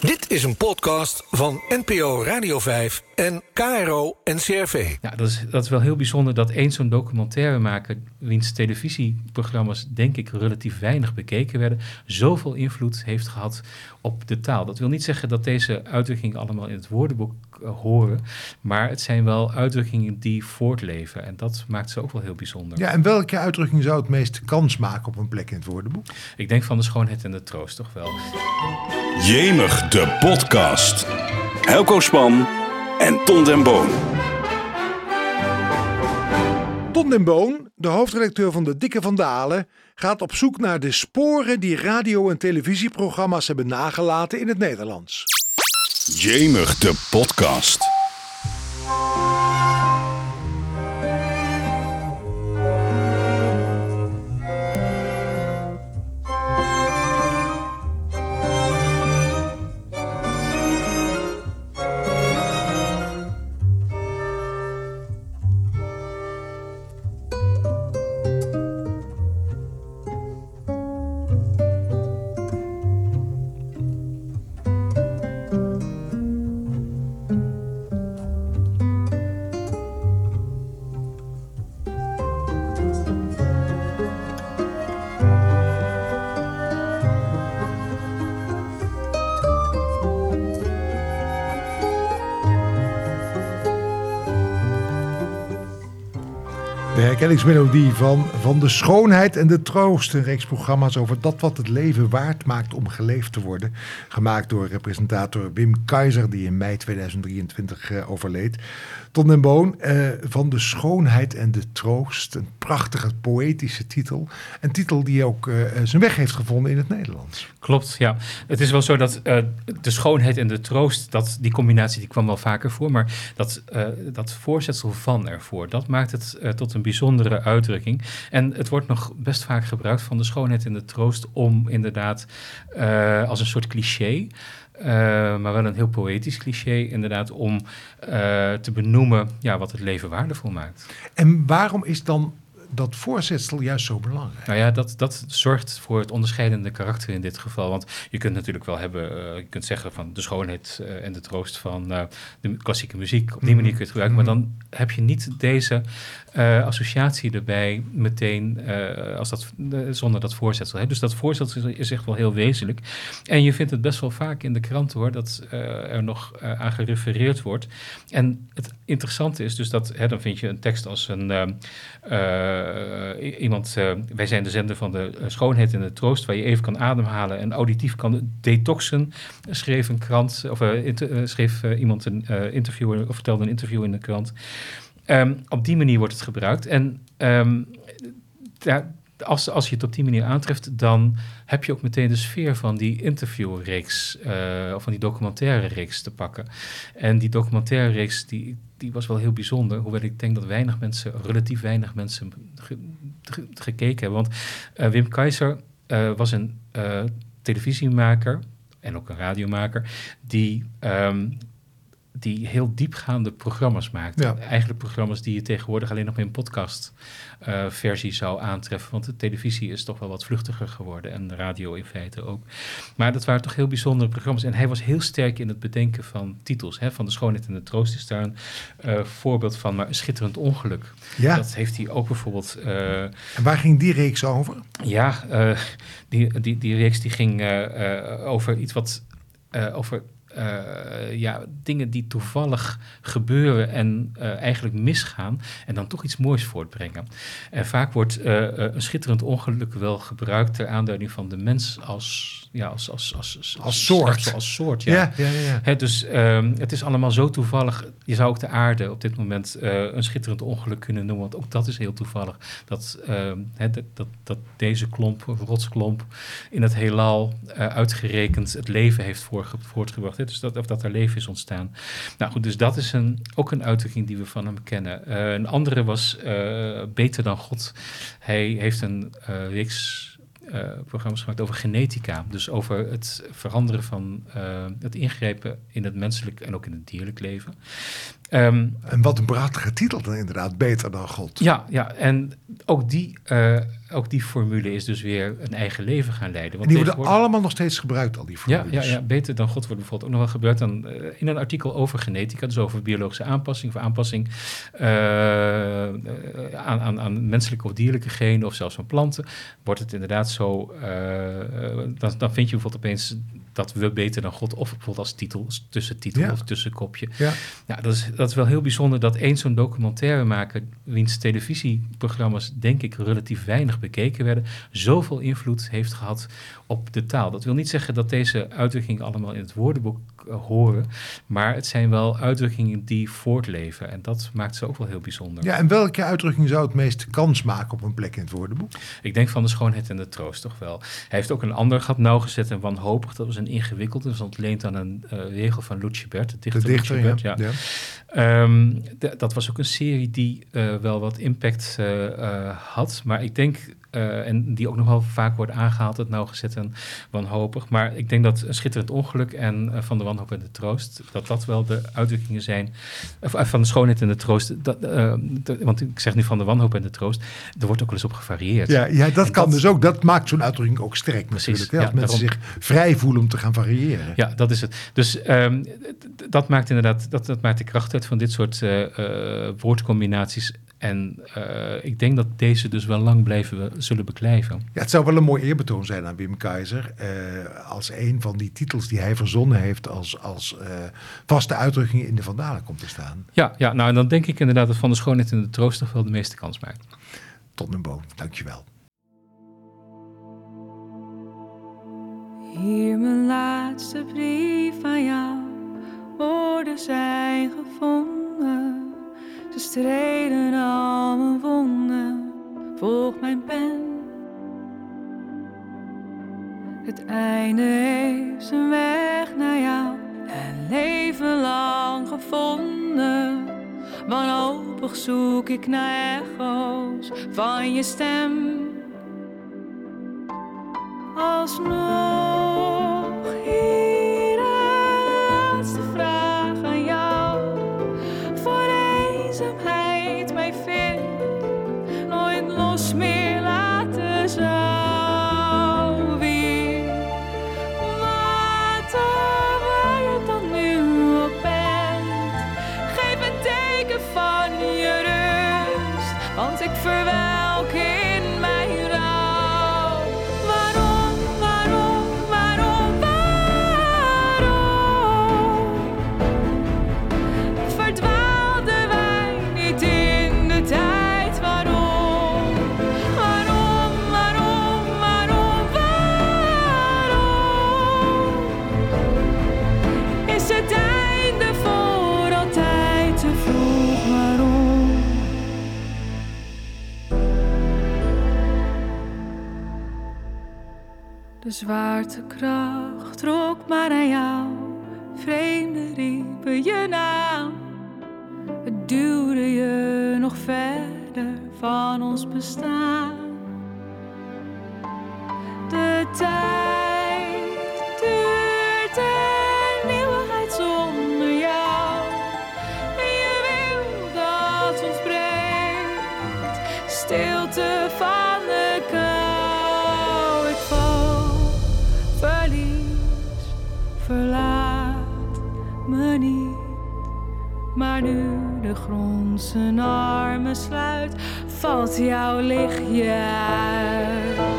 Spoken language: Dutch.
Dit is een podcast van NPO Radio 5 en KRO NCRV. Ja, dat is, dat is wel heel bijzonder dat één zo'n documentairemaker, wiens televisieprogramma's denk ik relatief weinig bekeken werden, zoveel invloed heeft gehad op de taal. Dat wil niet zeggen dat deze uitdrukkingen allemaal in het woordenboek eh, horen, maar het zijn wel uitdrukkingen die voortleven en dat maakt ze ook wel heel bijzonder. Ja, en welke uitdrukking zou het meest kans maken op een plek in het woordenboek? Ik denk van de schoonheid en de troost toch wel. Jemig, de podcast. Helco Span en Ton den Boon. Ton den Boon, de hoofdredacteur van de Dikke Vandalen, gaat op zoek naar de sporen die radio- en televisieprogramma's hebben nagelaten in het Nederlands. Jemig, de podcast. De herkenningsmelodie van Van de Schoonheid en de Troost. Een reeks programma's over dat wat het leven waard maakt om geleefd te worden. Gemaakt door presentator Wim Keizer, die in mei 2023 eh, overleed. Ton den Boon, eh, Van de Schoonheid en de Troost. Een prachtige poëtische titel. Een titel die ook eh, zijn weg heeft gevonden in het Nederlands. Klopt, ja. Het is wel zo dat de schoonheid en de troost, dat, die combinatie die kwam wel vaker voor, maar dat, dat voorzetsel van ervoor, dat maakt het tot een bijzondere uitdrukking. En het wordt nog best vaak gebruikt van de schoonheid en de troost om inderdaad eh, als een soort cliché, eh, maar wel een heel poëtisch cliché, inderdaad, om eh, te benoemen ja, wat het leven waardevol maakt. En waarom is dan dat voorzetsel juist zo belangrijk? Nou ja, dat, dat zorgt voor het onderscheidende karakter in dit geval. Want je kunt natuurlijk wel hebben, eh, je kunt zeggen van de schoonheid eh, en de troost van eh, de klassieke muziek. Op die manier kun je het gebruiken. Maar dan heb je niet deze associatie erbij meteen als dat, zonder dat voorzetsel. Hè. Dus dat voorzetsel is, echt wel heel wezenlijk. En je vindt het best wel vaak in de krant hoor, dat er nog aan gerefereerd wordt. En het interessante is dus dat, hè, dan vind je een tekst als een iemand, eh, wij zijn de zender van de eh, schoonheid en de troost, waar je even kan ademhalen en auditief kan detoxen, schreef een krant, of eh, eh, schreef eh, iemand een eh, interview, of vertelde een interview in de krant. Ehm, op die manier wordt het gebruikt. En ehm, als, als je het op die manier aantreft, dan heb je ook meteen de sfeer van die interviewreeks, eh, of van die documentaire reeks te pakken. En die documentaire reeks, die, die was wel heel bijzonder, hoewel ik denk dat weinig mensen, relatief weinig mensen, ge- ge- gekeken hebben. Want eh, Wim Keizer eh, was een eh, televisiemaker en ook een radiomaker, die, ehm, die heel diepgaande programma's maakte. Ja. Eigenlijk programma's die je tegenwoordig alleen nog in podcast eh, versie zou aantreffen. Want de televisie is toch wel wat vluchtiger geworden en de radio in feite ook. Maar dat waren toch heel bijzondere programma's. En hij was heel sterk in het bedenken van titels. Hè? Van de schoonheid en de troost is daar een eh, voorbeeld van. Maar een schitterend ongeluk. Ja, Dat heeft hij ook bijvoorbeeld... eh, en waar ging die reeks over? ja, die, die, die reeks die ging over iets wat... over eh, ja, dingen die toevallig gebeuren en eh, eigenlijk misgaan en dan toch iets moois voortbrengen. En vaak wordt eh, een schitterend ongeluk wel gebruikt ter aanduiding van de mens als, ja, als, als, als, Als soort. Als, soort, ja. Ja, ja, dus ehm, het is allemaal zo toevallig. Je zou ook de aarde op dit moment eh, een schitterend ongeluk kunnen noemen. Want ook dat is heel toevallig. Dat, ehm, dat, dat, deze klomp, rotsklomp, in het heelal eh, uitgerekend het leven heeft voortgebracht. Dus dat, of dat er leven is ontstaan. Nou goed, dus dat is een, ook een uitdrukking die we van hem kennen. Eh, een andere was Beter dan God. Hij heeft een reeks programma's gemaakt over genetica. Dus over het veranderen van eh, het ingrijpen in het menselijk en ook in het dierlijk leven. Ehm, En wat een prachtige titel dan inderdaad, Beter dan God. ja, ja, en ook die, eh, ook die formule is dus weer een eigen leven gaan leiden. En Want die worden allemaal nog steeds gebruikt, al die ja, formules. ja, ja, beter dan God wordt bijvoorbeeld ook nog wel gebruikt dan, eh, in een artikel over genetica, dus over biologische aanpassing of aanpassing eh, aan, aan, aan menselijke of dierlijke genen of zelfs van planten. Wordt het inderdaad zo, dan, dan vind je bijvoorbeeld opeens dat we beter dan God, of bijvoorbeeld als titel, als tussentitel Ja. of tussenkopje. Ja. Ja, dat is, dat is wel heel bijzonder dat één zo'n documentaire maken, wiens televisieprogramma's denk ik relatief weinig bekeken werden, zoveel invloed heeft gehad op de taal. Dat wil niet zeggen dat deze uitdrukkingen allemaal in het woordenboek horen, maar het zijn wel uitdrukkingen die voortleven en dat maakt ze ook wel heel bijzonder. Ja, en welke uitdrukking zou het meeste kans maken op een plek in het woordenboek? Ik denk van de schoonheid en de troost toch wel. Hij heeft ook een ander gehad nauwgezet en wanhopig. Dat was een ingewikkeld. Dat was ontleend aan een eh, regel van Lucebert, de De dichter, dichter, ja. Lucebert, ja. ja. Ehm, dat was ook een serie die eh, wel wat impact eh, eh, had. Maar ik denk, eh, en die ook nog wel vaak wordt aangehaald, het nauwgezet en wanhopig. Maar ik denk dat een schitterend ongeluk en eh, van de wanhoop en de troost, dat dat wel de uitdrukkingen zijn. Eh, van de schoonheid en de troost. Dat, want ik zeg nu van de wanhoop en de troost. Er wordt ook wel eens op gevarieerd. Ja, ja, dat En kan dat- dus ook. Dat maakt zo'n uitdrukking ook sterk Precies, natuurlijk. Hè? Als ja, mensen zich vrij voelen om te gaan variëren. Ja, dat is het. Dus ehm, dat maakt inderdaad dat, dat maakt de kracht uit van dit soort woordcombinaties. En eh, ik denk dat deze dus wel lang blijven zullen beklijven. Ja, het zou wel een mooi eerbetoon zijn aan Wim Keizer. eh, als een van die titels die hij verzonnen heeft als, als eh, vaste uitdrukking in de Vandalen komt te staan. Ja, ja, nou en dan denk ik inderdaad dat Van de Schoonheid en de Troost toch wel de meeste kans maakt. Tot mijn boom. Dankjewel. Hier mijn laatste brief aan jou. Woorden zijn gevonden. Ze strelen al mijn wonden. Volg mijn pen. Het einde heeft zijn weg naar jou. En leven lang gevonden. Wanhopig zoek ik naar echo's van je stem. forever. De zwaartekracht trok maar aan jou. Vreemden riepen je naam. Het duwde je nog verder van ons bestaan. De tijd verlaat me niet. Maar nu de grond zijn armen sluit, valt jouw lichtje uit.